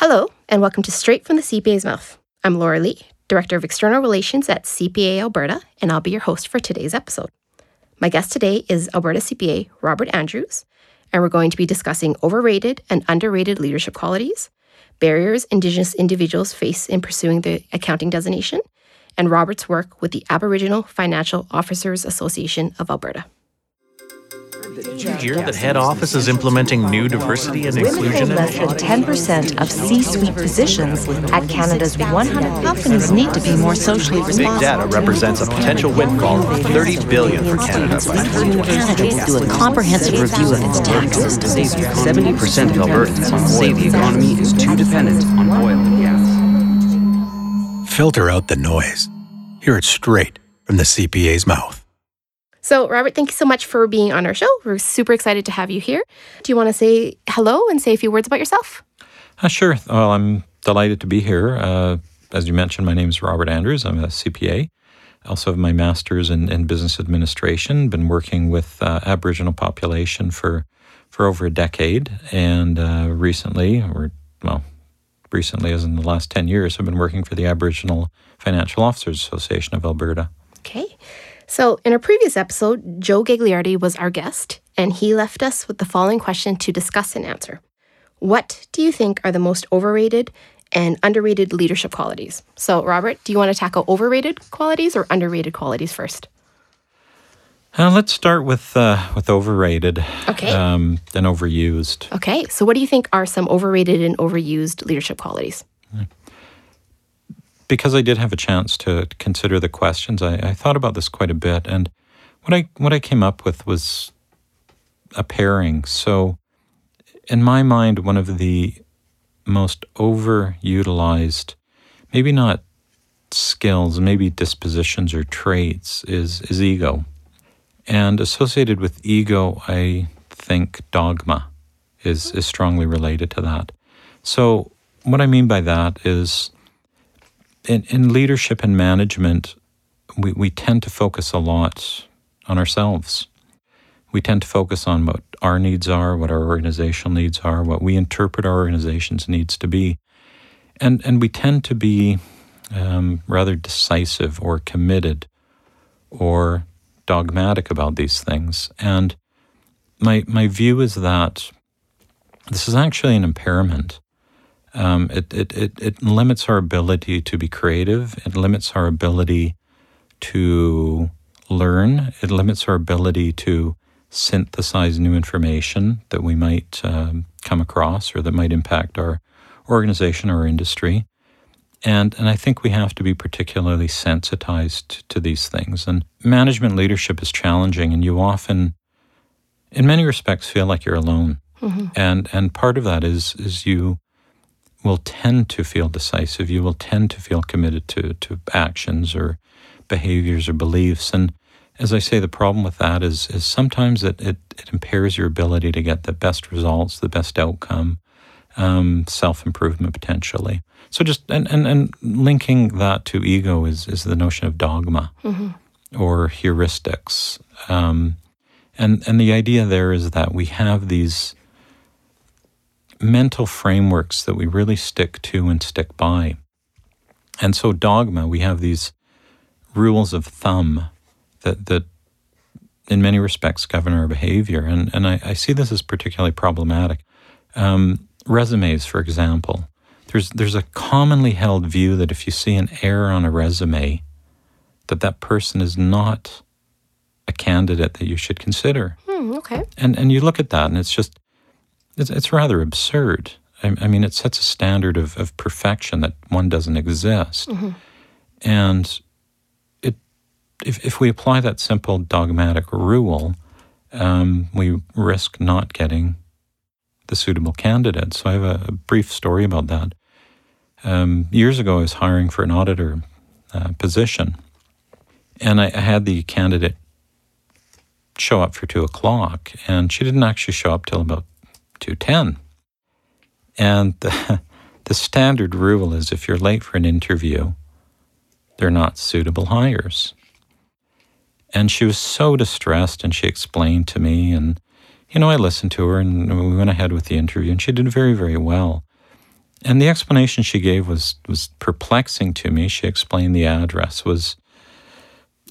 Hello, and welcome to Straight from the CPA's Mouth. I'm Laura Lee, Director of External Relations at CPA Alberta, and I'll be your host for today's episode. My guest today is Alberta CPA Robert Andrews, and we're going to be discussing overrated and underrated leadership qualities, barriers Indigenous individuals face in pursuing the accounting designation, and Robert's work with the Aboriginal Financial Officers Association of Alberta. Did you hear that head office is implementing new diversity and inclusion less than 10% of C-suite positions at Canada's 100 companies need to be more socially responsible. Big data represents a potential windfall of 30 billion for Canada by Canada do a comprehensive review of its tax system. 70% of Albertans say the economy is too dependent on oil and gas. Filter out the noise. Hear it straight from the CPA's mouth. So, Robert, thank you so much for being on our show. We're super excited to have you here. Do you want to say hello and say a few words about yourself? Uh, sure. Well, I'm delighted to be here. Uh, as you mentioned, my name is Robert Andrews. I'm a CPA. I also have my master's in, in business administration. Been working with uh, Aboriginal population for for over a decade, and uh, recently, or well, recently, as in the last ten years, I've been working for the Aboriginal Financial Officers Association of Alberta. Okay. So, in a previous episode, Joe Gagliardi was our guest, and he left us with the following question to discuss and answer What do you think are the most overrated and underrated leadership qualities? So, Robert, do you want to tackle overrated qualities or underrated qualities first? Uh, let's start with uh, with overrated, Okay. um, then overused. Okay. So, what do you think are some overrated and overused leadership qualities? Because I did have a chance to consider the questions, I, I, thought about this quite a bit, and what I what I came up with was a pairing. So, in my mind, one of the most overutilized, maybe not skills, maybe dispositions or traits, is is ego, and associated with ego, I think dogma is is strongly related to that. So, what I mean by that is in, in leadership and management, we, we tend to focus a lot on ourselves. We tend to focus on what our needs are, what our organizational needs are, what we interpret our organization's needs to be. And, and we tend to be um, rather decisive or committed or dogmatic about these things. And my, my view is that this is actually an impairment um, it, it, it, it limits our ability to be creative. It limits our ability to learn. It limits our ability to synthesize new information that we might um, come across or that might impact our organization or industry. And, and I think we have to be particularly sensitized to these things. And management leadership is challenging, and you often, in many respects, feel like you're alone. Mm-hmm. And, and part of that is, is you will tend to feel decisive. You will tend to feel committed to, to actions or behaviors or beliefs. And as I say, the problem with that is, is sometimes it, it, it impairs your ability to get the best results, the best outcome, um, self improvement potentially. So just and, and, and linking that to ego is, is the notion of dogma mm-hmm. or heuristics. Um, and and the idea there is that we have these mental frameworks that we really stick to and stick by. And so, dogma, we have these rules of thumb that, that in many respects, govern our behavior. And, and I, I see this as particularly problematic. Um, resumes, for example, there's, there's a commonly held view that if you see an error on a resume, that that person is not a candidate that you should consider. Hmm, okay. And, and you look at that, and it's just, it's, it's rather absurd. I, I, mean, it sets a standard of, of perfection that one doesn't exist. Mm-hmm. And it, if, if we apply that simple dogmatic rule, um, we risk not getting the suitable candidate. So I have a, a brief story about that. Um, years ago, I was hiring for an auditor uh, position, and I, I had the candidate show up for two o'clock, and she didn't actually show up till about 210. And the, the standard rule is if you're late for an interview, they're not suitable hires. And she was so distressed, and she explained to me, and you know, I listened to her, and we went ahead with the interview, and she did very, very well. And the explanation she gave was was perplexing to me. She explained the address was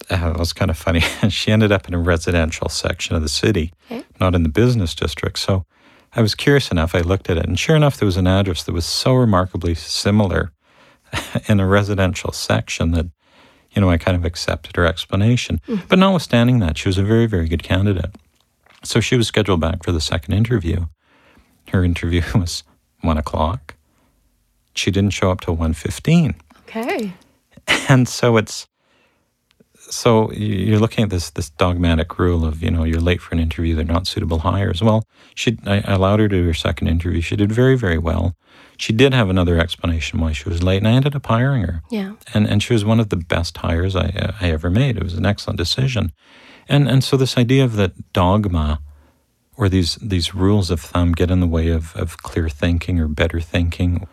uh, it was kind of funny. she ended up in a residential section of the city, okay. not in the business district. So I was curious enough. I looked at it, and sure enough, there was an address that was so remarkably similar in a residential section that, you know, I kind of accepted her explanation. Mm. But notwithstanding that, she was a very, very good candidate. So she was scheduled back for the second interview. Her interview was one o'clock. She didn't show up till 1.15. Okay. And so it's so you're looking at this this dogmatic rule of you know you're late for an interview they're not suitable hires. Well she I, allowed her to do her second interview. She did very very well. She did have another explanation why she was late and I ended up hiring her. Yeah. And and she was one of the best hires I I ever made. It was an excellent decision. And and so this idea of that dogma or these these rules of thumb get in the way of of clear thinking or better thinking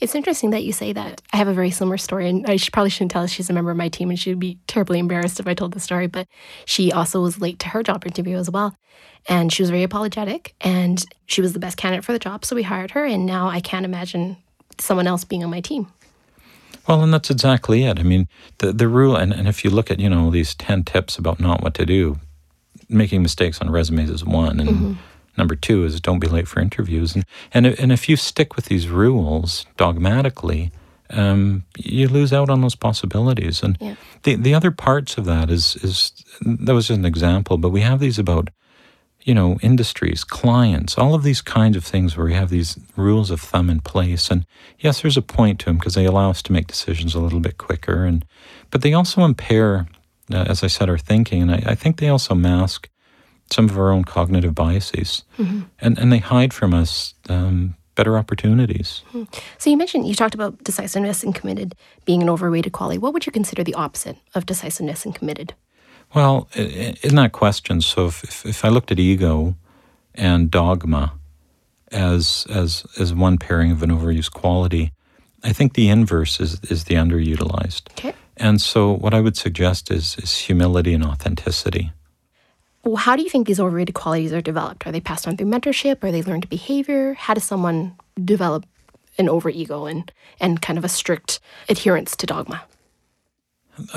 it's interesting that you say that. I have a very similar story, and I should, probably shouldn't tell us she's a member of my team, and she'd be terribly embarrassed if I told the story. But she also was late to her job interview as well. And she was very apologetic, and she was the best candidate for the job. So we hired her, and now I can't imagine someone else being on my team. Well, and that's exactly it. I mean, the, the rule, and, and if you look at, you know, these 10 tips about not what to do, making mistakes on resumes is one. And mm-hmm Number two is don't be late for interviews. And, and, and if you stick with these rules dogmatically, um, you lose out on those possibilities. And yeah. the, the other parts of that is, is, that was just an example, but we have these about, you know, industries, clients, all of these kinds of things where we have these rules of thumb in place. And yes, there's a point to them because they allow us to make decisions a little bit quicker. And, but they also impair, uh, as I said, our thinking. And I, I think they also mask some of our own cognitive biases, mm-hmm. and and they hide from us um, better opportunities. Mm-hmm. So you mentioned you talked about decisiveness and committed being an overrated quality. What would you consider the opposite of decisiveness and committed? Well, in that question, so if, if I looked at ego and dogma as as as one pairing of an overused quality, I think the inverse is is the underutilized. Okay. And so what I would suggest is is humility and authenticity. Well, how do you think these overrated qualities are developed? Are they passed on through mentorship? Are they learned behavior? How does someone develop an overego and, and kind of a strict adherence to dogma?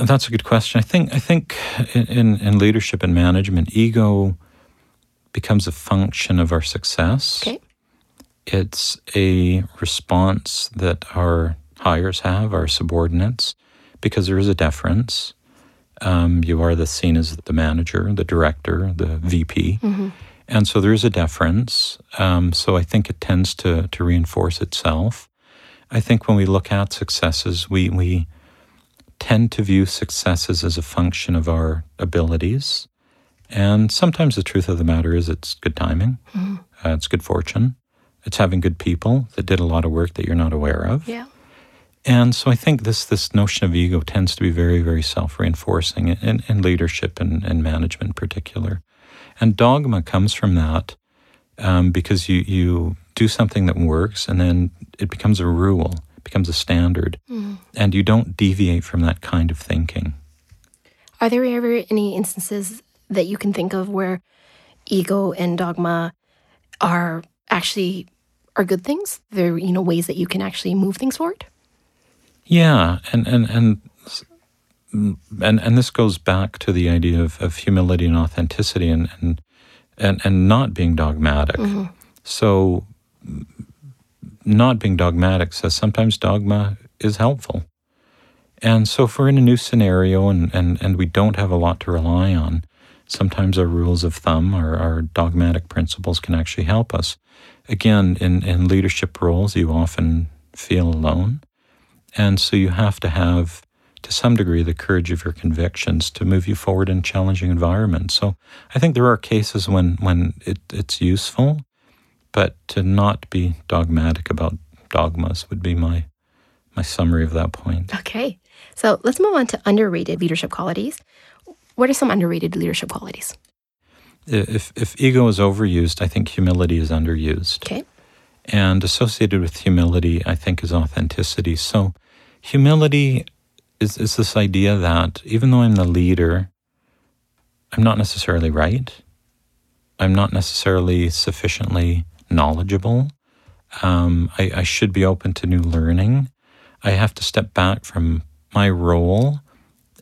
That's a good question. I think I think in, in leadership and management, ego becomes a function of our success. Okay. It's a response that our hires have, our subordinates, because there is a deference. Um, you are the seen as the manager, the director, the VP. Mm-hmm. And so there is a deference. Um, so I think it tends to, to reinforce itself. I think when we look at successes, we, we tend to view successes as a function of our abilities. And sometimes the truth of the matter is it's good timing, mm-hmm. uh, it's good fortune, it's having good people that did a lot of work that you're not aware of. Yeah. And so I think this this notion of ego tends to be very, very self reinforcing in, in leadership and, and management in particular. And dogma comes from that um, because you, you do something that works and then it becomes a rule, becomes a standard, mm. and you don't deviate from that kind of thinking. Are there ever any instances that you can think of where ego and dogma are actually are good things? They're you know ways that you can actually move things forward. Yeah, and and and and and this goes back to the idea of, of humility and authenticity and and and, and not being dogmatic. Mm-hmm. So not being dogmatic says sometimes dogma is helpful. And so if we're in a new scenario and, and, and we don't have a lot to rely on, sometimes our rules of thumb, our, our dogmatic principles can actually help us. Again, in, in leadership roles, you often feel alone. And so you have to have, to some degree, the courage of your convictions to move you forward in challenging environments. So I think there are cases when, when it, it's useful, but to not be dogmatic about dogmas would be my, my summary of that point. Okay. So let's move on to underrated leadership qualities. What are some underrated leadership qualities? If, if ego is overused, I think humility is underused. Okay. And associated with humility, I think, is authenticity. So humility is, is this idea that even though I'm the leader, I'm not necessarily right. I'm not necessarily sufficiently knowledgeable. Um, I, I should be open to new learning. I have to step back from my role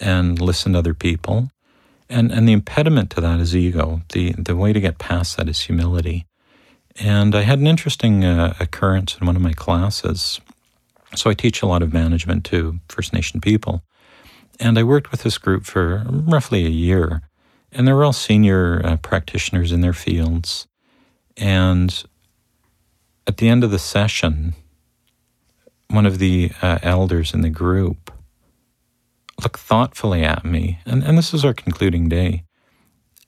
and listen to other people. And, and the impediment to that is ego. The, the way to get past that is humility. And I had an interesting uh, occurrence in one of my classes. So I teach a lot of management to First Nation people. And I worked with this group for roughly a year. And they were all senior uh, practitioners in their fields. And at the end of the session, one of the uh, elders in the group looked thoughtfully at me, and, and this is our concluding day.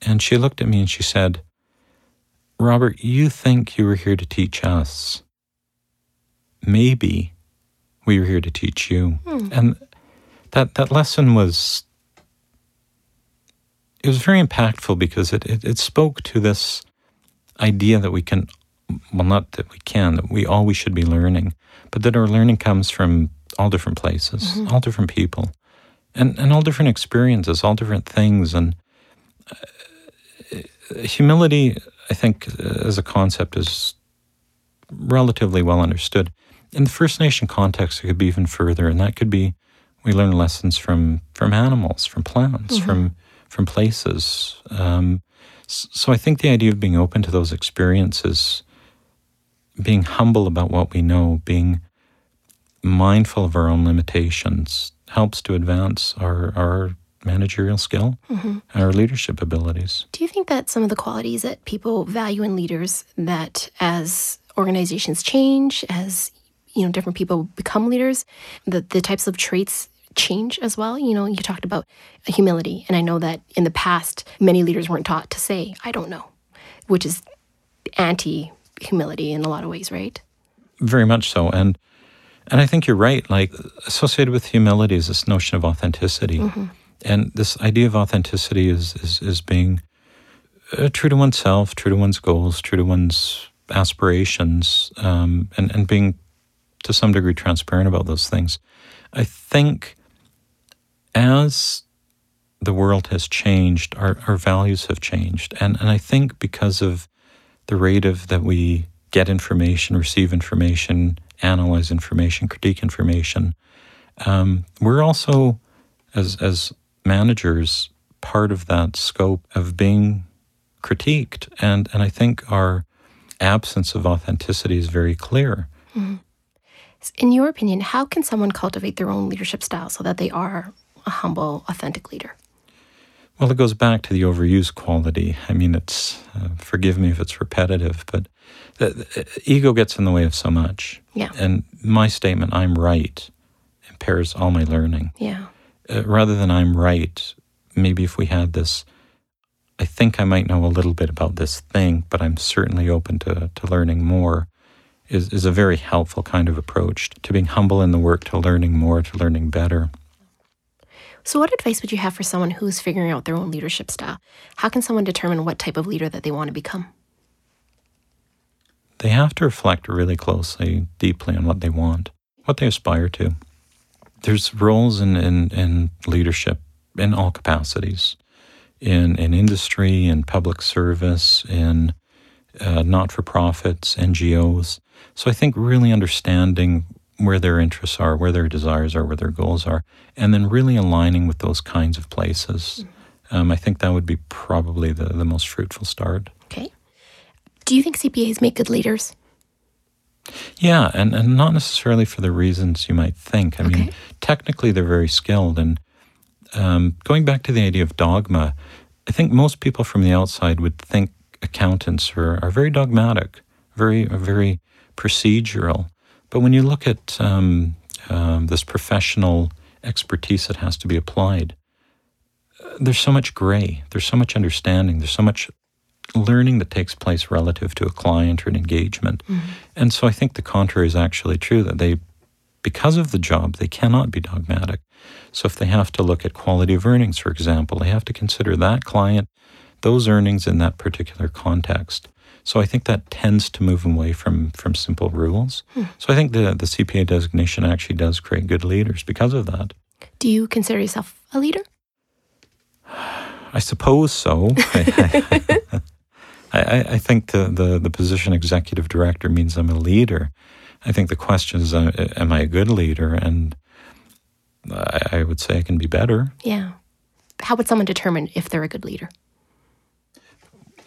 And she looked at me and she said, Robert, you think you were here to teach us. Maybe we were here to teach you. Hmm. And that, that lesson was it was very impactful because it, it, it spoke to this idea that we can well not that we can, that we all we should be learning, but that our learning comes from all different places, mm-hmm. all different people and, and all different experiences, all different things. And uh, humility, I think, uh, as a concept, is relatively well understood. In the First Nation context, it could be even further, and that could be we learn lessons from from animals, from plants, mm-hmm. from from places. Um, so I think the idea of being open to those experiences, being humble about what we know, being mindful of our own limitations, helps to advance our, our managerial skill mm-hmm. and our leadership abilities. Do you think that some of the qualities that people value in leaders that as organizations change, as you know, different people become leaders, that the types of traits change as well? You know, you talked about humility, and I know that in the past, many leaders weren't taught to say, I don't know, which is anti humility in a lot of ways, right? Very much so. And and I think you're right. Like associated with humility is this notion of authenticity, mm-hmm. and this idea of authenticity is is, is being uh, true to oneself, true to one's goals, true to one's aspirations, um, and and being to some degree transparent about those things. I think as the world has changed, our, our values have changed, and and I think because of the rate of that we get information, receive information, analyze information, critique information. Um, we're also, as as managers, part of that scope of being critiqued, and and I think our absence of authenticity is very clear. Mm-hmm. In your opinion, how can someone cultivate their own leadership style so that they are a humble, authentic leader? Well, it goes back to the overused quality. I mean, it's, uh, forgive me if it's repetitive, but the, the, ego gets in the way of so much. Yeah. And my statement, I'm right, impairs all my learning. Yeah. Uh, rather than I'm right, maybe if we had this, I think I might know a little bit about this thing, but I'm certainly open to, to learning more, is, is a very helpful kind of approach to being humble in the work, to learning more, to learning better. So, what advice would you have for someone who's figuring out their own leadership style? How can someone determine what type of leader that they want to become? They have to reflect really closely, deeply on what they want, what they aspire to. There's roles in, in, in leadership in all capacities in, in industry, in public service, in uh, not for profits, NGOs. So I think really understanding where their interests are, where their desires are, where their goals are, and then really aligning with those kinds of places. Um, I think that would be probably the, the most fruitful start. Okay. Do you think CPAs make good leaders? Yeah, and, and not necessarily for the reasons you might think. I okay. mean, technically, they're very skilled. And um, going back to the idea of dogma, I think most people from the outside would think accountants are, are very dogmatic, very, very procedural. But when you look at um, um, this professional expertise that has to be applied, uh, there's so much gray, there's so much understanding, there's so much learning that takes place relative to a client or an engagement. Mm-hmm. And so I think the contrary is actually true that they, because of the job, they cannot be dogmatic. So if they have to look at quality of earnings, for example, they have to consider that client, those earnings in that particular context. So I think that tends to move away from from simple rules. Hmm. So I think the the CPA designation actually does create good leaders because of that. Do you consider yourself a leader? I suppose so. I, I, I think the, the, the position executive director means I'm a leader. I think the question is, uh, am I a good leader? And I, I would say I can be better. Yeah. How would someone determine if they're a good leader?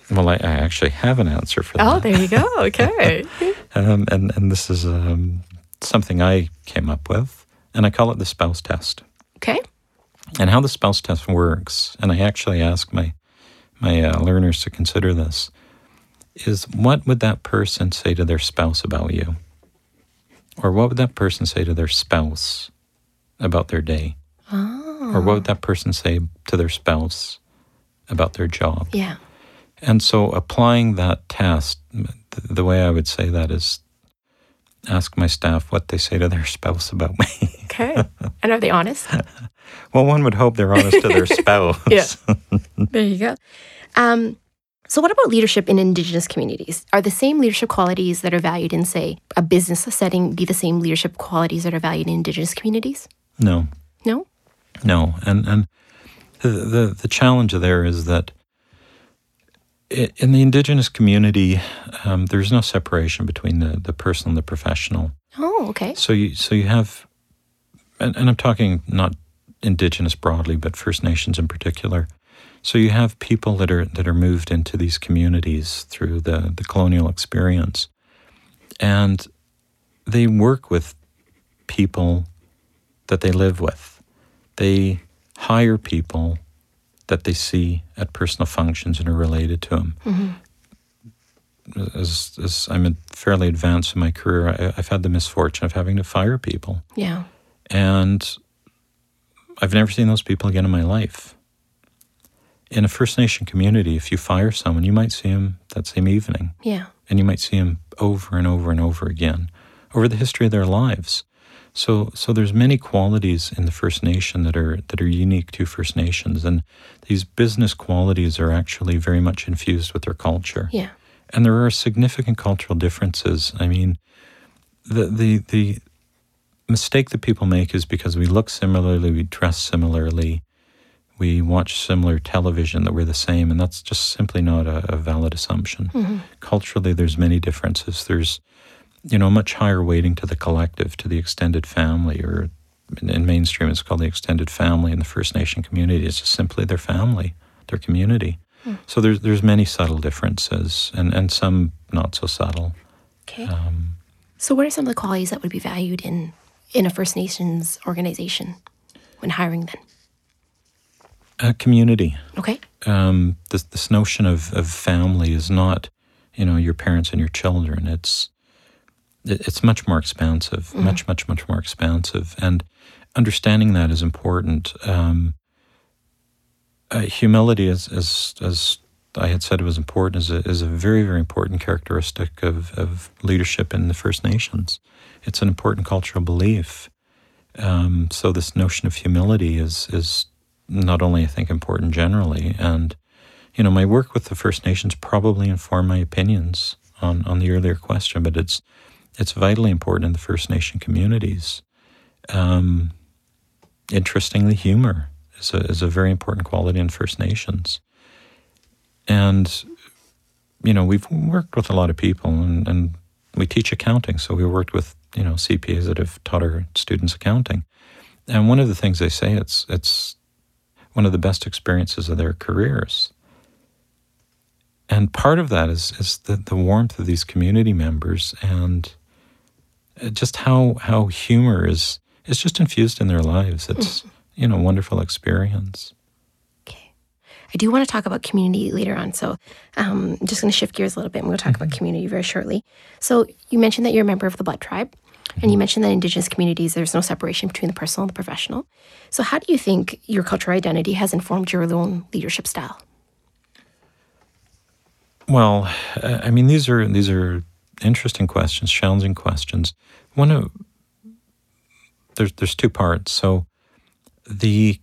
Well, I, I actually have an answer for that. Oh, there you go. Okay. um, and, and this is um, something I came up with, and I call it the spouse test. okay. And how the spouse test works, and I actually ask my my uh, learners to consider this, is what would that person say to their spouse about you? Or what would that person say to their spouse about their day? Oh. Or what would that person say to their spouse about their job? Yeah. And so applying that test, the way I would say that is ask my staff what they say to their spouse about me. Okay. and are they honest? well, one would hope they're honest to their spouse. Yeah. there you go. Um, so, what about leadership in Indigenous communities? Are the same leadership qualities that are valued in, say, a business setting be the same leadership qualities that are valued in Indigenous communities? No, No? no. And, and the, the, the challenge there is that in the Indigenous community, um, there's no separation between the, the personal and the professional. Oh, okay. So you so you have, and, and I'm talking not indigenous broadly, but First Nations in particular. So you have people that are that are moved into these communities through the the colonial experience, and they work with people that they live with. They hire people that they see at personal functions and are related to them mm-hmm. as, as I'm fairly advanced in my career, I, I've had the misfortune of having to fire people. Yeah. And I've never seen those people again in my life. In a First Nation community, if you fire someone, you might see them that same evening, Yeah. and you might see them over and over and over again over the history of their lives. So, so there's many qualities in the First Nation that are that are unique to First Nations, and these business qualities are actually very much infused with their culture. Yeah. And there are significant cultural differences. I mean, the the the mistake that people make is because we look similarly, we dress similarly, we watch similar television that we're the same, and that's just simply not a, a valid assumption. Mm-hmm. Culturally, there's many differences. There's you know much higher weighting to the collective, to the extended family, or in, in mainstream it's called the extended family. In the First Nation community, it's just simply their family, their community. So there's there's many subtle differences, and and some not so subtle. Okay. Um, so, what are some of the qualities that would be valued in in a First Nations organization when hiring them? a community. Okay. um, this this notion of, of family is not, you know, your parents and your children. It's it, it's much more expansive, much much much more expansive, and understanding that is important. Um, uh, humility, is, as as I had said, was important. is a, is a very very important characteristic of of leadership in the First Nations. It's an important cultural belief. Um, so this notion of humility is is not only I think important generally, and you know my work with the First Nations probably informed my opinions on on the earlier question, but it's it's vitally important in the First Nation communities. Um, interestingly, humor is a is a very important quality in First Nations, and you know we've worked with a lot of people, and, and we teach accounting, so we worked with you know CPAs that have taught our students accounting, and one of the things they say it's it's one of the best experiences of their careers. And part of that is is the, the warmth of these community members and just how how humor is is just infused in their lives. Mm. It's you know wonderful experience. Okay. I do want to talk about community later on. So um, I'm just going to shift gears a little bit and we'll talk about mm-hmm. community very shortly. So you mentioned that you're a member of the Blood Tribe. And you mm-hmm. mentioned that in Indigenous communities, there's no separation between the personal and the professional. So, how do you think your cultural identity has informed your own leadership style? Well, I mean these are these are interesting questions, challenging questions. One of there's there's two parts. So the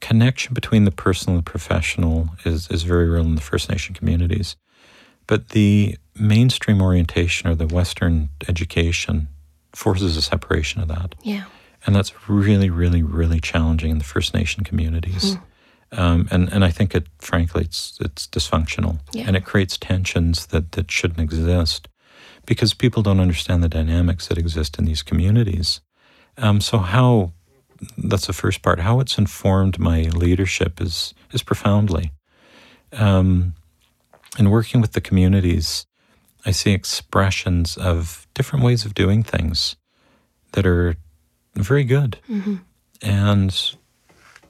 connection between the personal and the professional is is very real in the First Nation communities, but the mainstream orientation or the Western education forces a separation of that. Yeah. And that's really, really, really challenging in the First Nation communities. Um, and, and I think it, frankly, it's, it's dysfunctional Yeah. and it creates tensions that, that shouldn't exist because people don't understand the dynamics that exist in these communities. Um, so how, that's the first part, how it's informed my leadership is, is profoundly. Um, in working with the communities, I see expressions of different ways of doing things that are very good. And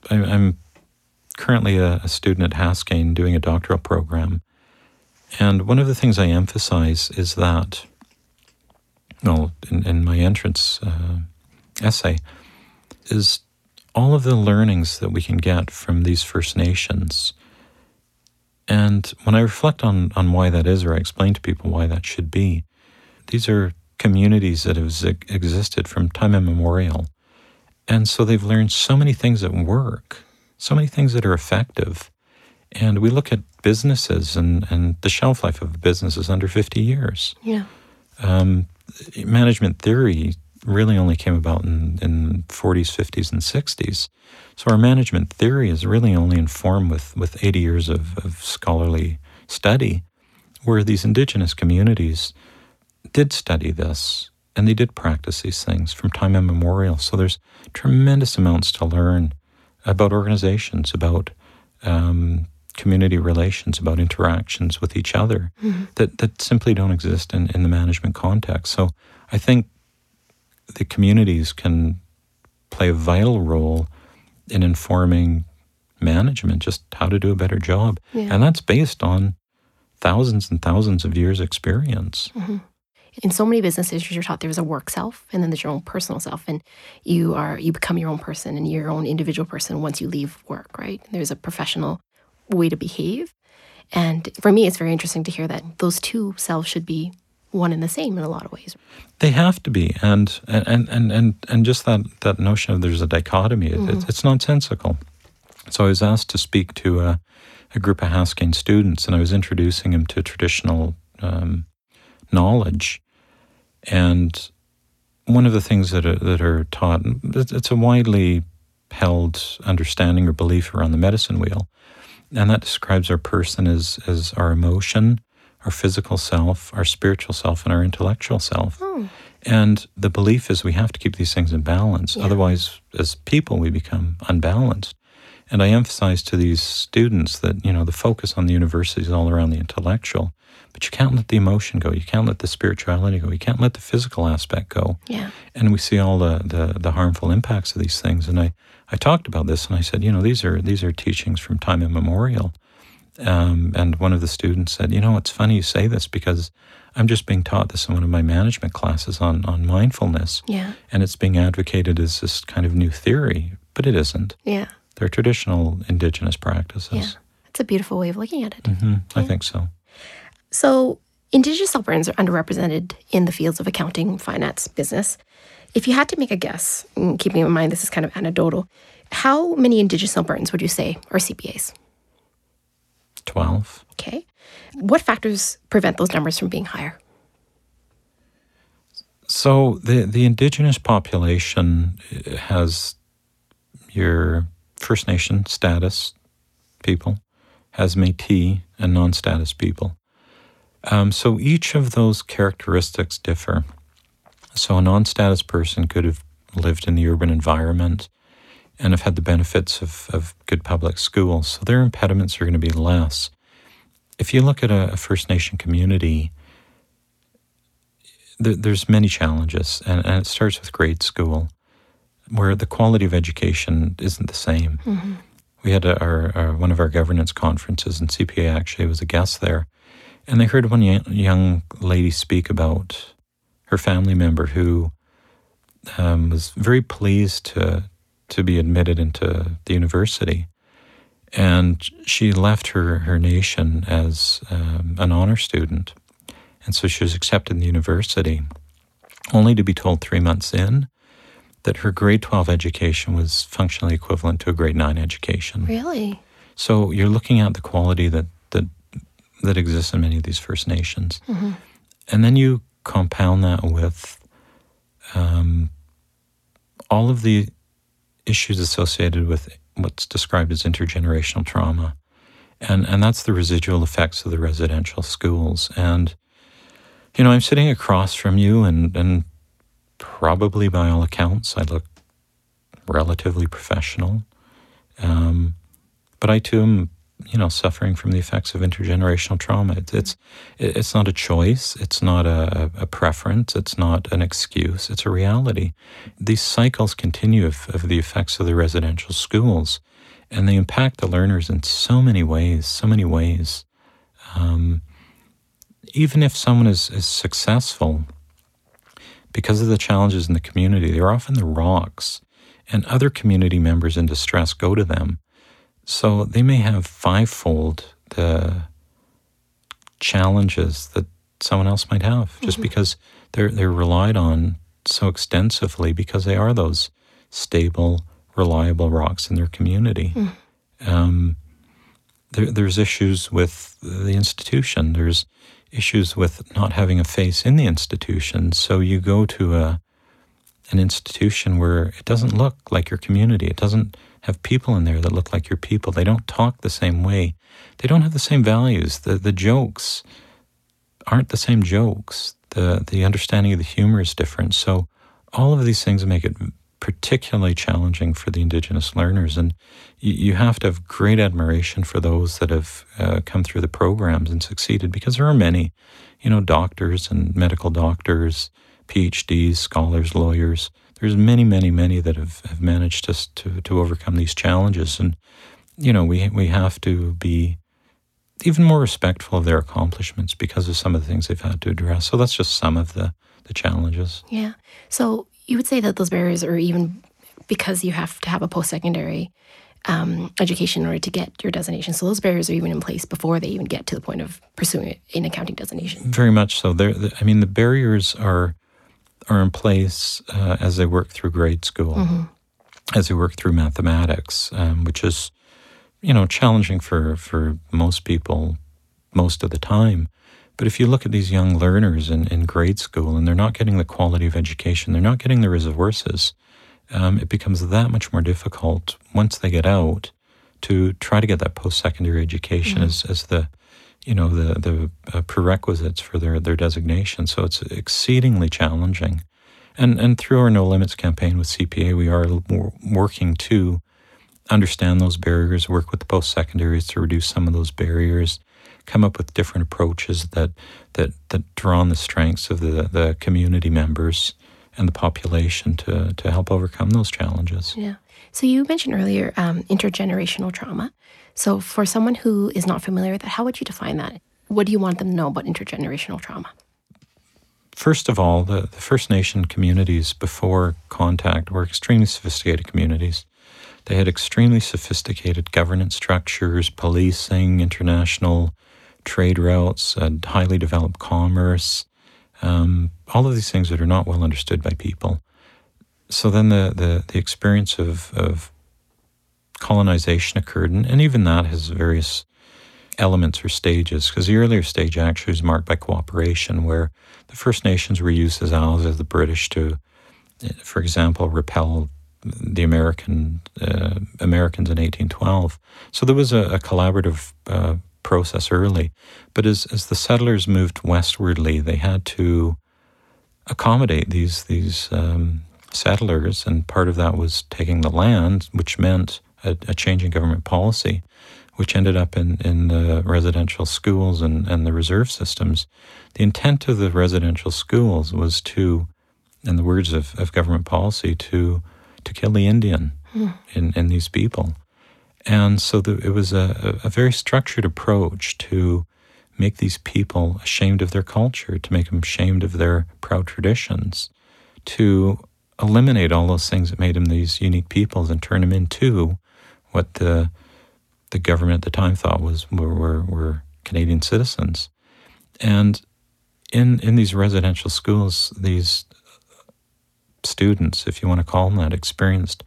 I, I'm currently a, a student at Haskayne doing a doctoral program. And one of the things I emphasize is that, well, in, in my entrance uh, essay, is all of the learnings that we can get from these First Nations. And when I reflect on, on why that is, or I explain to people why that should be, these are communities that have existed from time immemorial. And so they've learned so many things that work, so many things that are effective. And we look at businesses, and, and the shelf life of a business is under 50 years. Yeah. Um, management theory really only came about in, in 40s, 50s, and 60s. So our management theory is really only informed with, with 80 years of, of scholarly study, where these indigenous communities did study this and they did practice these things from time immemorial. So there's tremendous amounts to learn about organizations, about um, community relations, about interactions with each other mm-hmm. that, that simply don't exist in, in the management context. So I think the communities can play a vital role in informing management, just how to do a better job. Yeah. And that's based on thousands and thousands of years' experience. Mm-hmm. in so many businesses you're taught there's a work self and then there's your own personal self and you are you become your own person and your own individual person once you leave work right there's a professional way to behave. And for me it's very interesting to hear that those two selves should be one and the same in a lot of ways. They have to be, and and and and and just that that notion of there's a dichotomy, it, it's, nonsensical. So I was asked to speak to a, a group of Haskayne students, and I was introducing them to traditional um, knowledge, and one of the things that are, that are taught, it's a widely held understanding or belief around the medicine wheel, and that describes our person as as our emotion, our physical self, our spiritual self, and our intellectual self. Hmm. And the belief is we have to keep these things in balance. Otherwise, as people, we become unbalanced. And I emphasize to these students that, you know, the focus on the university is all around the intellectual, but you can't let the emotion go. You can't let the spirituality go. You can't let the physical aspect go. yeah And we see all the, the, the harmful impacts of these things. And I, I talked about this and I said, you know, these are these are teachings from time immemorial. Um, and one of the students said, you know, it's funny you say this because I'm just being taught this in one of my management classes on, on mindfulness. yeah And it's being advocated as this kind of new theory, but it isn't. yeah They're traditional indigenous practices. yeah it's a beautiful way of looking at it hmm I think so. So, Indigenous Albertans are underrepresented in the fields of accounting, finance, business. If you had to make a guess, keeping in mind this is kind of anecdotal, how many Indigenous Albertans would you say are CPAs? 12. Okay. What factors prevent those numbers from being higher? So the the indigenous population uh, has your First Nation status people, has Métis and non-status people. Um, so each of those characteristics differ. So a non-status person could have lived in the urban environment and have had the benefits of, of good public schools. So their impediments are going to be less. If you look at a, a First Nation community, there, there's many challenges, and, and it starts with grade school, where the quality of education isn't the same. Mm-hmm. We had a, our, our one of our governance conferences, and CPA actually was a guest there, and they heard one young, young lady speak about her family member who um, was very pleased to to be admitted into the university, and she left her her nation as um, an honor student. And so she was accepted in the university, only to be told three months in that her grade 12 education was functionally equivalent to a grade 9 education. Really? So you're looking at the quality that, that, that exists in many of these First Nations. And then you compound that with um, all of the issues associated with what's described as intergenerational trauma. And, and that's the residual effects of the residential schools. And, you know, I'm sitting across from you, and, and probably by all accounts, I look relatively professional. Um, but I too am, you know, suffering from the effects of intergenerational trauma. It, it's it's not a choice. It's not a, a, preference. It's not an excuse. It's a reality. These cycles continue of, of the effects of the residential schools, and they impact the learners in so many ways. So many ways. Um, even if someone is, is successful, because of the challenges in the community, they're often the rocks, and other community members in distress go to them so they may have fivefold the challenges that someone else might have just mm-hmm. because they're they're relied on so extensively because they are those stable, reliable rocks in their community. Mm. Um, there, there's issues with the institution. There's issues with not having a face in the institution. So you go to a an institution where it doesn't look like your community. It doesn't have people in there that look like your people. They don't talk the same way. They don't have the same values. The the jokes aren't the same jokes. The the understanding of the humor is different. So all of these things make it particularly challenging for the Indigenous learners. And you, you have to have great admiration for those that have uh, come through the programs and succeeded because there are many, you know, doctors and medical doctors, PhDs, scholars, lawyers there's many, many, many that have, have managed to, to, to overcome these challenges. And, you know, we, we have to be even more respectful of their accomplishments because of some of the things they've had to address. So that's just some of the, the challenges. Yeah. So you would say that those barriers are even because you have to have a post secondary um, education in order to get your designation. So those barriers are even in place before they even get to the point of pursuing an accounting designation. Very much so. There, I mean, the barriers are are in place uh, as they work through grade school, mm-hmm. as they work through mathematics, um, which is, you know, challenging for, for most people most of the time. But if you look at these young learners in, in grade school and they're not getting the quality of education, they're not getting the resources, um, it becomes that much more difficult once they get out to try to get that post secondary education mm-hmm. as, as the you know the the uh, prerequisites for their their designation. So it's exceedingly challenging. And and through our No Limits campaign with CPA, we are working to understand those barriers, work with the post secondaries to reduce some of those barriers, come up with different approaches that that that draw on the strengths of the the community members and the population to to help overcome those challenges. Yeah. So you mentioned earlier um, intergenerational trauma. So, for someone who is not familiar with that, how would you define that? What do you want them to know about intergenerational trauma? First of all, the, the First Nation communities before contact were extremely sophisticated communities. They had extremely sophisticated governance structures, policing, international trade routes, and highly developed commerce, um, all of these things that are not well understood by people. So then the, the, the experience of, of colonization occurred, and, and even that has various elements or stages, because the earlier stage actually was marked by cooperation, where the First Nations were used as allies of the British to, for example, repel the American uh, Americans in 1812. So there was a, a collaborative uh, process early, but as as the settlers moved westwardly, they had to accommodate these these um, settlers, and part of that was taking the land, which meant a, a change in government policy, which ended up in, in the residential schools and, and the reserve systems. The intent of the residential schools was to, in the words of, of government policy, to to kill the Indian hmm. in, in these people. And so the, it was a, a very structured approach to make these people ashamed of their culture, to make them ashamed of their proud traditions, to eliminate all those things that made them these unique peoples and turn them into what the the government at the time thought was were, were, were Canadian citizens. And in in these residential schools, these students, if you want to call them that, experienced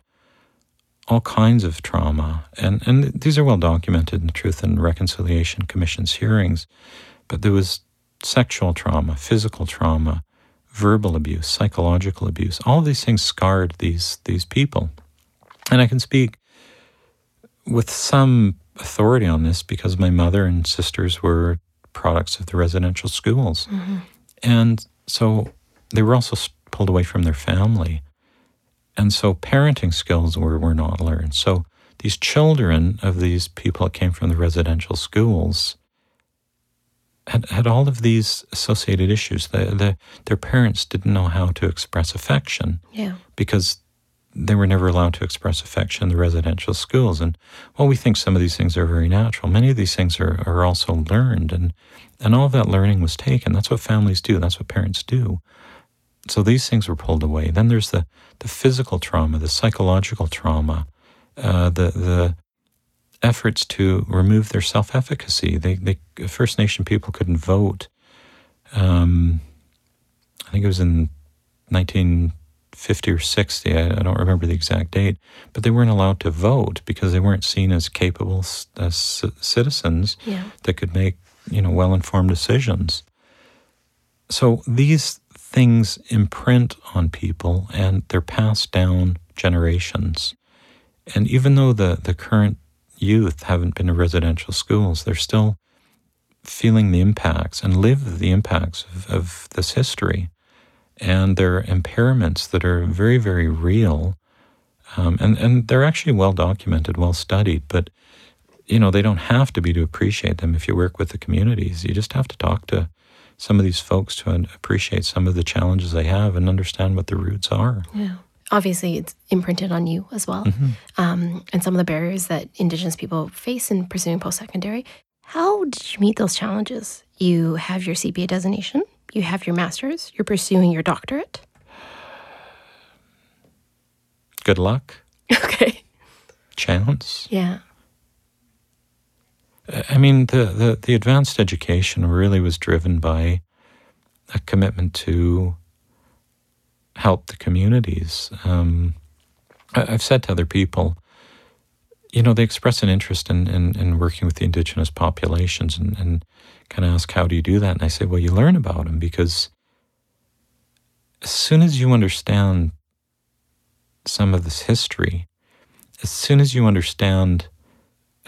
all kinds of trauma. And, and these are well documented in the Truth and Reconciliation Commission's hearings. But there was sexual trauma, physical trauma, verbal abuse, psychological abuse. All of these things scarred these, these people. And I can speak with some authority on this because my mother and sisters were products of the residential schools. Mm-hmm. And so they were also pulled away from their family. And so parenting skills were, were not learned. So these children of these people that came from the residential schools had, had all of these associated issues. The, the, their parents didn't know how to express affection yeah. because they were never allowed to express affection in the residential schools. And while we think some of these things are very natural, many of these things are, are also learned. And, and all of that learning was taken. That's what families do, that's what parents do. So these things were pulled away. Then there's the, the physical trauma, the psychological trauma, uh, the, the efforts to remove their self efficacy. They, they, First Nation people couldn't vote. Um, I think it was in 1950 or 60. I, I, don't remember the exact date, but they weren't allowed to vote because they weren't seen as capable as citizens yeah. that could make you know well informed decisions. So these things imprint on people and they're passed down generations. And even though the, the current youth haven't been to residential schools, they're still feeling the impacts and live the impacts of, of this history. And there are impairments that are very, very real. Um, and, and they're actually well documented, well studied, but you know, they don't have to be to appreciate them if you work with the communities. You just have to talk to some of these folks to appreciate some of the challenges they have and understand what the roots are. Yeah obviously it's imprinted on you as well, mm-hmm. um, and some of the barriers that Indigenous people face in pursuing post secondary. How did you meet those challenges? You have your CPA designation, you have your master's, you're pursuing your doctorate. Good luck. Okay. Chance. Yeah. I mean, the, the, the advanced education really was driven by a commitment to help the communities. Um, I, have said to other people, you know, they express an interest in, in, in working with the indigenous populations and, and kind of ask, how do you do that? And I say, well, you learn about them because as soon as you understand some of this history, as soon as you understand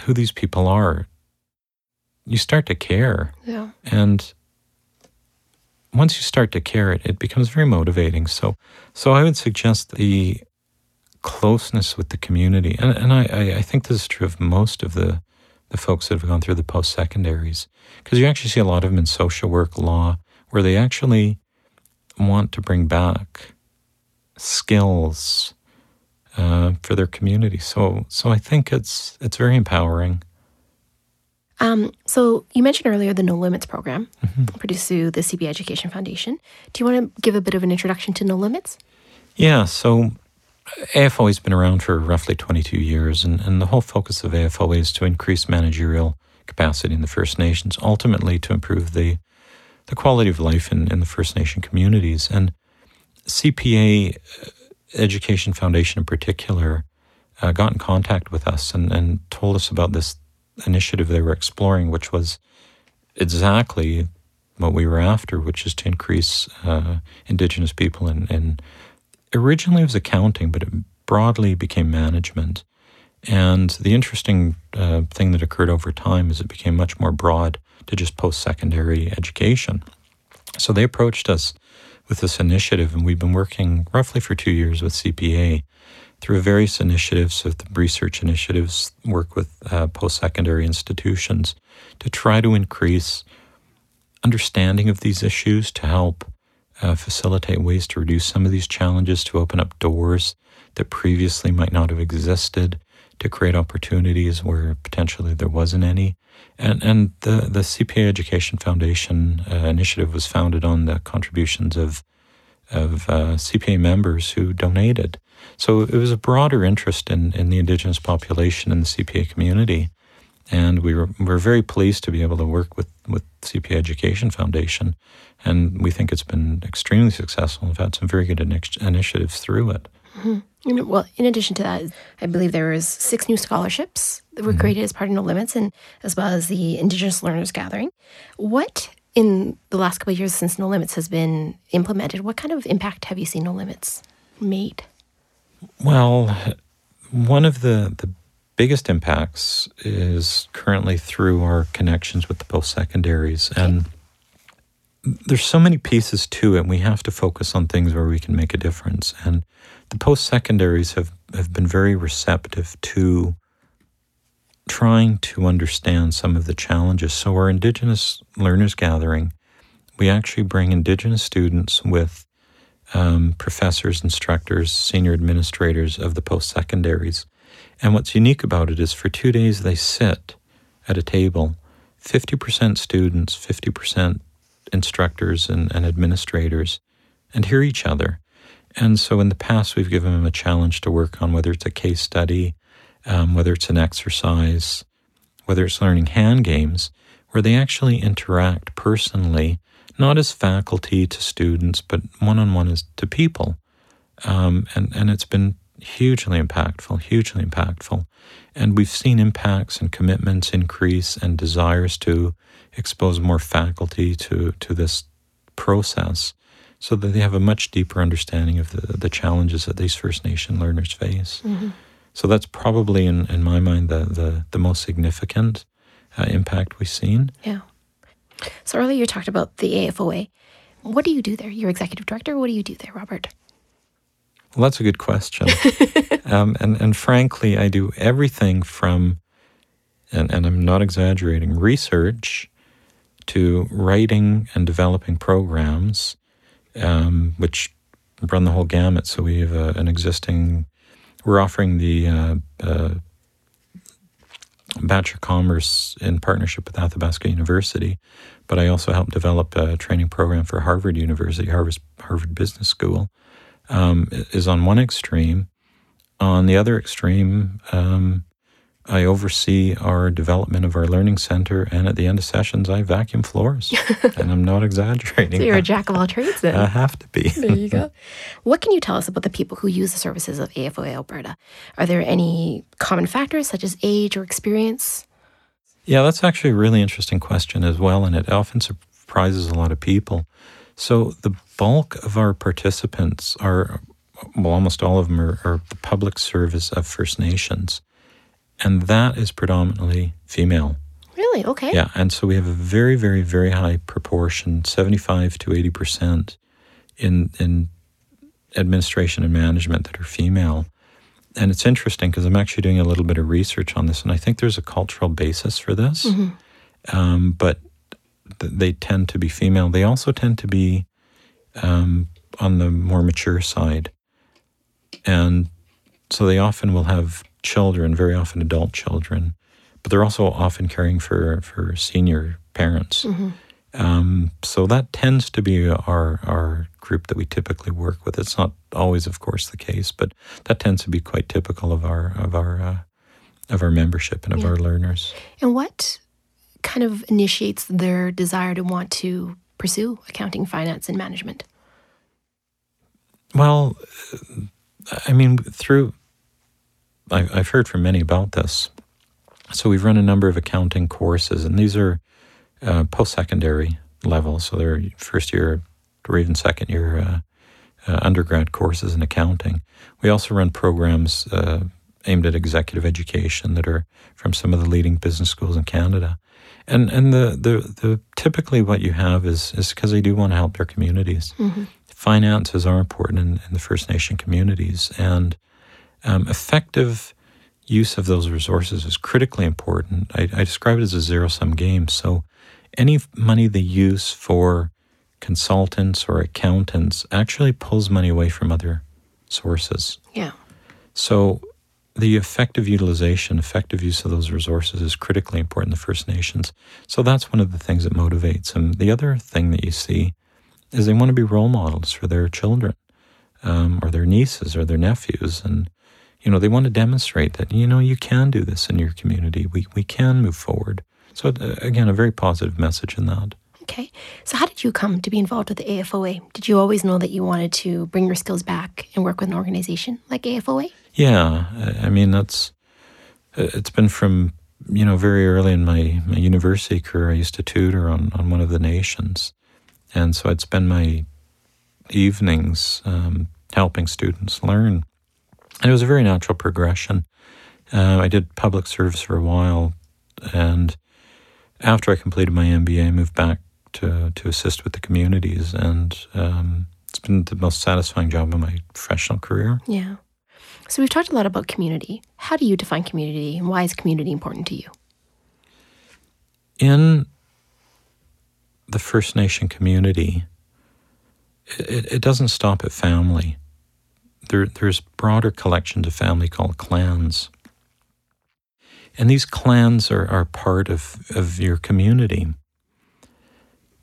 who these people are, you start to care. Yeah. And once you start to care, it, it becomes very motivating. So, so I would suggest the closeness with the community, and, and I, I think this is true of most of the the folks that have gone through the post secondaries, because you actually see a lot of them in social work, law, where they actually want to bring back skills uh, for their community. So, so I think it's it's very empowering. Um, so you mentioned earlier the No Limits program mm-hmm. produced through the CPA Education Foundation. Do you want to give a bit of an introduction to No Limits? Yeah, so AFOA has been around for roughly 22 years, and, and the whole focus of AFOA is to increase managerial capacity in the First Nations, ultimately to improve the the quality of life in, in the First Nation communities. And CPA uh, Education Foundation in particular uh, got in contact with us and, and told us about this initiative they were exploring, which was exactly what we were after, which is to increase uh, Indigenous people in, in. Originally, it was accounting, but it broadly became management. And the interesting uh, thing that occurred over time is it became much more broad to just post secondary education. So they approached us with this initiative, and we've been working roughly for two years with CPA through various initiatives, with research initiatives, work with uh, post secondary institutions to try to increase understanding of these issues, to help uh, facilitate ways to reduce some of these challenges, to open up doors that previously might not have existed, to create opportunities where potentially there wasn't any. And, and the, the CPA Education Foundation uh, initiative was founded on the contributions of, of uh, CPA members who donated. So it was a broader interest in, in the Indigenous population in the CPA community. And we were, we are very pleased to be able to work with, with CPA Education Foundation. And we think it's been extremely successful. We've had some very good initiatives through it. Mm-hmm. Well, in addition to that, I believe there was six new scholarships that were mm-hmm. created as part of No Limits, and as well as the Indigenous Learners Gathering. What in the last couple of years since No Limits has been implemented, what kind of impact have you seen No Limits made? Well, one of the, the biggest impacts is currently through our connections with the post secondaries. And there's so many pieces to it. We have to focus on things where we can make a difference. And the post secondaries have, have been very receptive to trying to understand some of the challenges. So, our Indigenous Learners Gathering, we actually bring Indigenous students with um, professors, instructors, senior administrators of the post secondaries. And what's unique about it is for two days they sit at a table, 50% students, 50% instructors and, and administrators, and hear each other. And so in the past, we've given them a challenge to work on whether it's a case study, um, whether it's an exercise, whether it's learning hand games, where they actually interact personally not as faculty to students, but one on one as to people. Um, and, and it's been hugely impactful, hugely impactful. And we've seen impacts and commitments increase and desires to expose more faculty to, to this process so that they have a much deeper understanding of the, the challenges that these First Nation learners face. Mm-hmm. So that's probably, in, in my mind, the, the, the most significant uh, impact we've seen. Yeah. So earlier you talked about the AFOA. What do you do there? You're executive director. What do you do there, Robert? Well, that's a good question. um, and, and frankly, I do everything from, and, and I'm not exaggerating, research to writing and developing programs, um, which run the whole gamut. So we have a, an existing, we're offering the uh, uh, Bachelor of Commerce in partnership with Athabasca University, but I also helped develop a training program for Harvard University, Harvard, Harvard Business School, um, is on one extreme. On the other extreme, um, I oversee our development of our learning center, and at the end of sessions, I vacuum floors. and I'm not exaggerating. So you're a jack of all trades then. I have to be. there you go. What can you tell us about the people who use the services of AFOA Alberta? Are there any common factors such as age or experience? Yeah, that's actually a really interesting question as well, and it often surprises a lot of people. So the bulk of our participants are, well, almost all of them are, are the public service of First Nations, and that is predominantly female. Really? Okay. Yeah, and so we have a very, very, very high proportion, seventy-five to eighty percent, in in administration and management that are female and it's interesting because I'm actually doing a little bit of research on this, and I think there's a cultural basis for this. Mm-hmm. Um, but th- they tend to be female. They also tend to be um, on the more mature side, and so they often will have children, very often adult children, but they're also often caring for for senior parents. Mm-hmm. Um, so that tends to be our our group that we typically work with. It's not always, of course, the case, but that tends to be quite typical of our of our uh, of our membership and of yeah. our learners. And what kind of initiates their desire to want to pursue accounting, finance, and management? Well, I mean, through I've heard from many about this. So we've run a number of accounting courses, and these are uh, post-secondary level. So they're first year or even second year uh, uh, undergrad courses in accounting. We also run programs uh, aimed at executive education that are from some of the leading business schools in Canada. And and the the, the typically what you have is is because they do want to help their communities. Mm-hmm. Finances are important in, in, the First Nation communities, and um, effective use of those resources is critically important. I, I describe it as a zero sum game. So any money they use for consultants or accountants actually pulls money away from other sources. Yeah. So the effective utilization, effective use of those resources is critically important in the First Nations. So that's one of the things that motivates them. The other thing that you see is they want to be role models for their children um, or their nieces or their nephews. And, you know, they want to demonstrate that, you know, you can do this in your community. We, we can move forward. So, uh, again, a very positive message in that. Okay. So, how did you come to be involved with the AFOA? Did you always know that you wanted to bring your skills back and work with an organization like AFOA? Yeah. I mean, that's, uh, it's been from, you know, very early in my, my university career, I used to tutor on, on one of the nations. And so I'd spend my evenings um, helping students learn. And it was a very natural progression. Uh, I did public service for a while, and after I completed my MBA, I moved back to to assist with the communities, and um, it's been the most satisfying job of my professional career. Yeah. So we've talked a lot about community. How do you define community, and why is community important to you? In the First Nation community, it, it doesn't stop at family. There, there's broader collections of family called clans. And these clans are, are part of, of your community.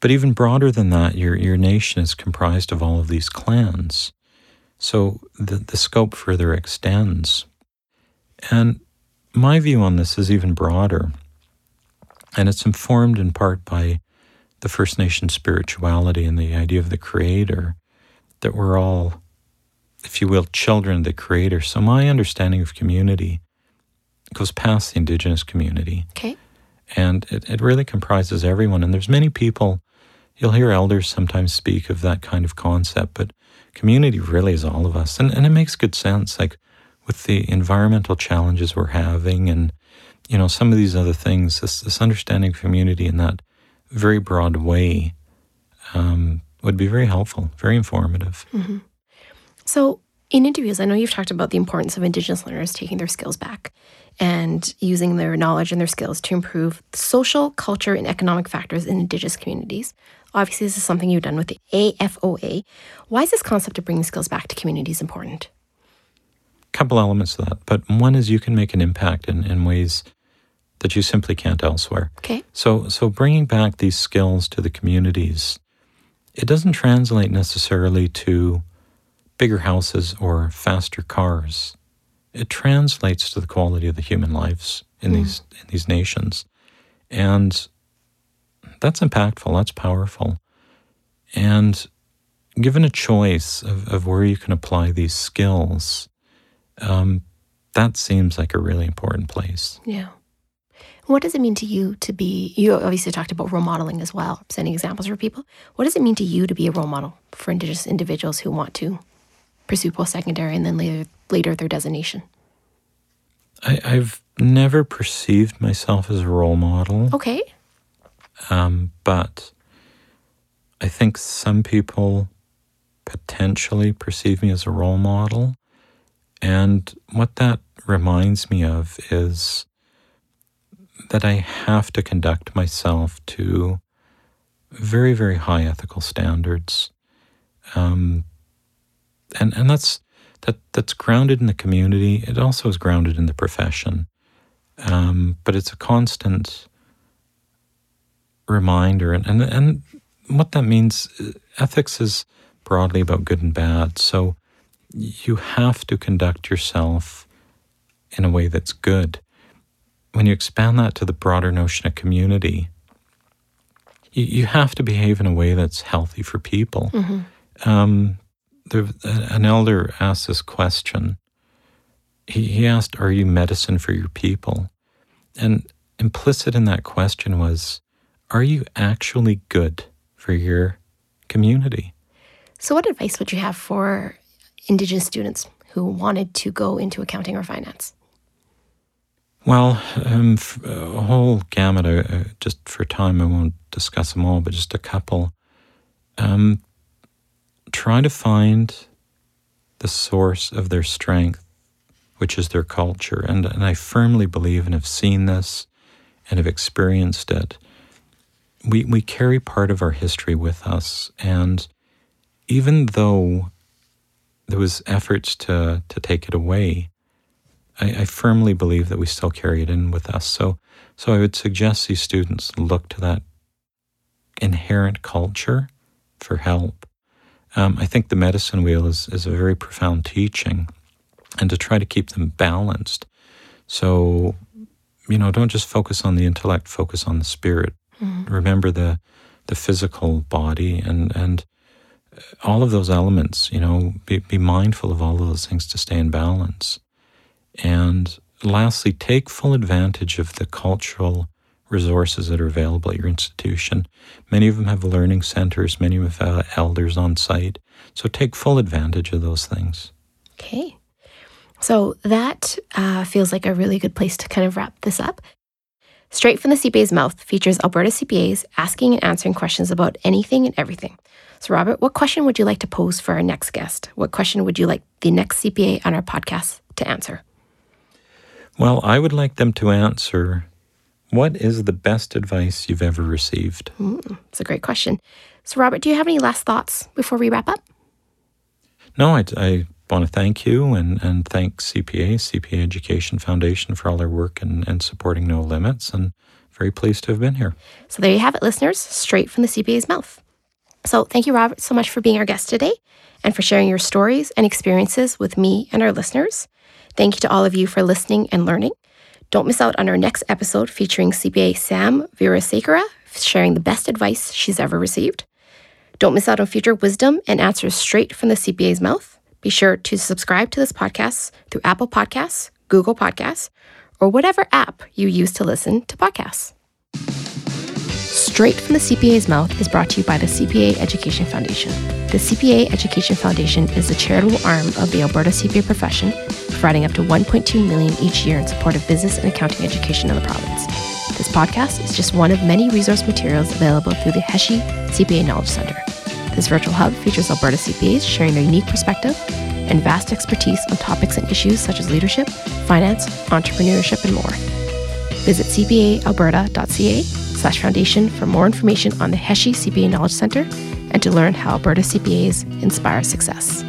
But even broader than that, your, your nation is comprised of all of these clans. So the, the scope further extends. And my view on this is even broader. And it's informed in part by the First Nation spirituality and the idea of the Creator, that we're all, if you will, children the Creator. So my understanding of community goes past the Indigenous community. Okay. And it, it really comprises everyone. And there's many people, you'll hear elders sometimes speak of that kind of concept, but community really is all of us. And, and it makes good sense. Like with the environmental challenges we're having and, you know, some of these other things, this, this understanding of community in that very broad way um, would be very helpful, very informative. Mm-hmm. So, in interviews, I know you've talked about the importance of Indigenous learners taking their skills back and using their knowledge and their skills to improve social, culture, and economic factors in Indigenous communities. Obviously, this is something you've done with the AFOA. Why is this concept of bringing skills back to communities important? A couple elements to that, but one is you can make an impact in, in ways that you simply can't elsewhere. Okay. So, so bringing back these skills to the communities, it doesn't translate necessarily to bigger houses or faster cars. It translates to the quality of the human lives in mm. these in these nations, and that's impactful. That's powerful, and given a choice of, of where you can apply these skills, um, that seems like a really important place. Yeah. What does it mean to you to be? You obviously talked about role modeling as well, setting examples for people. What does it mean to you to be a role model for Indigenous individuals who want to pursue post secondary and then later, later their designation? I, have never perceived myself as a role model. Okay. Um, but I think some people potentially perceive me as a role model. And what that reminds me of is that I have to conduct myself to very, very high ethical standards. Um, and, and that's, that, that's grounded in the community. It also is grounded in the profession. Um, but it's a constant reminder. And, and, and what that means, ethics is broadly about good and bad. So you have to conduct yourself in a way that's good when you expand that to the broader notion of community, you, you have to behave in a way that's healthy for people. Mm-hmm. Um, there, an elder asked this question. He, he asked, Are you medicine for your people? And implicit in that question was, Are you actually good for your community? So, what advice would you have for Indigenous students who wanted to go into accounting or finance? Well, um, a whole gamut. Uh, just for time, I won't discuss them all, but just a couple. Um, try to find the source of their strength, which is their culture, and and I firmly believe and have seen this, and have experienced it. We we carry part of our history with us, and even though there was efforts to to take it away, I, I firmly believe that we still carry it in with us. So, so I would suggest these students look to that inherent culture for help. Um, I think the medicine wheel is, is a very profound teaching, and to try to keep them balanced. So, you know, don't just focus on the intellect, focus on the spirit. Mm-hmm. Remember the the physical body and and all of those elements. You know, be, be mindful of all of those things to stay in balance. And lastly, take full advantage of the cultural resources that are available at your institution. Many of them have learning centers, many of them have elders on site. So take full advantage of those things. Okay. So that uh, feels like a really good place to kind of wrap this up. Straight from the CPA's Mouth features Alberta CPAs asking and answering questions about anything and everything. So, Robert, what question would you like to pose for our next guest? What question would you like the next CPA on our podcast to answer? Well, I would like them to answer what is the best advice you've ever received? Mm, it's a great question. So, Robert, do you have any last thoughts before we wrap up? No, I, I want to thank you and, and thank CPA, CPA Education Foundation, for all their work and, and supporting No Limits. And very pleased to have been here. So, there you have it, listeners, straight from the CPA's mouth. So, thank you, Robert, so much for being our guest today and for sharing your stories and experiences with me and our listeners. Thank you to all of you for listening and learning. Don't miss out on our next episode featuring CPA Sam Virasekara sharing the best advice she's ever received. Don't miss out on future wisdom and answers straight from the CPA's mouth. Be sure to subscribe to this podcast through Apple Podcasts, Google Podcasts, or whatever app you use to listen to podcasts. Straight from the CPA's Mouth is brought to you by the CPA Education Foundation. The CPA Education Foundation is the charitable arm of the Alberta CPA profession, providing up to 1.2 million each year in support of business and accounting education in the province. This podcast is just one of many resource materials available through the Haskayne CPA Knowledge Center. This virtual hub features Alberta CPAs sharing their unique perspective and vast expertise on topics and issues such as leadership, finance, entrepreneurship, and more. Visit cpaalberta.ca slash foundation for more information on the Haskayne CPA Knowledge Center and to learn how Alberta CPAs inspire success.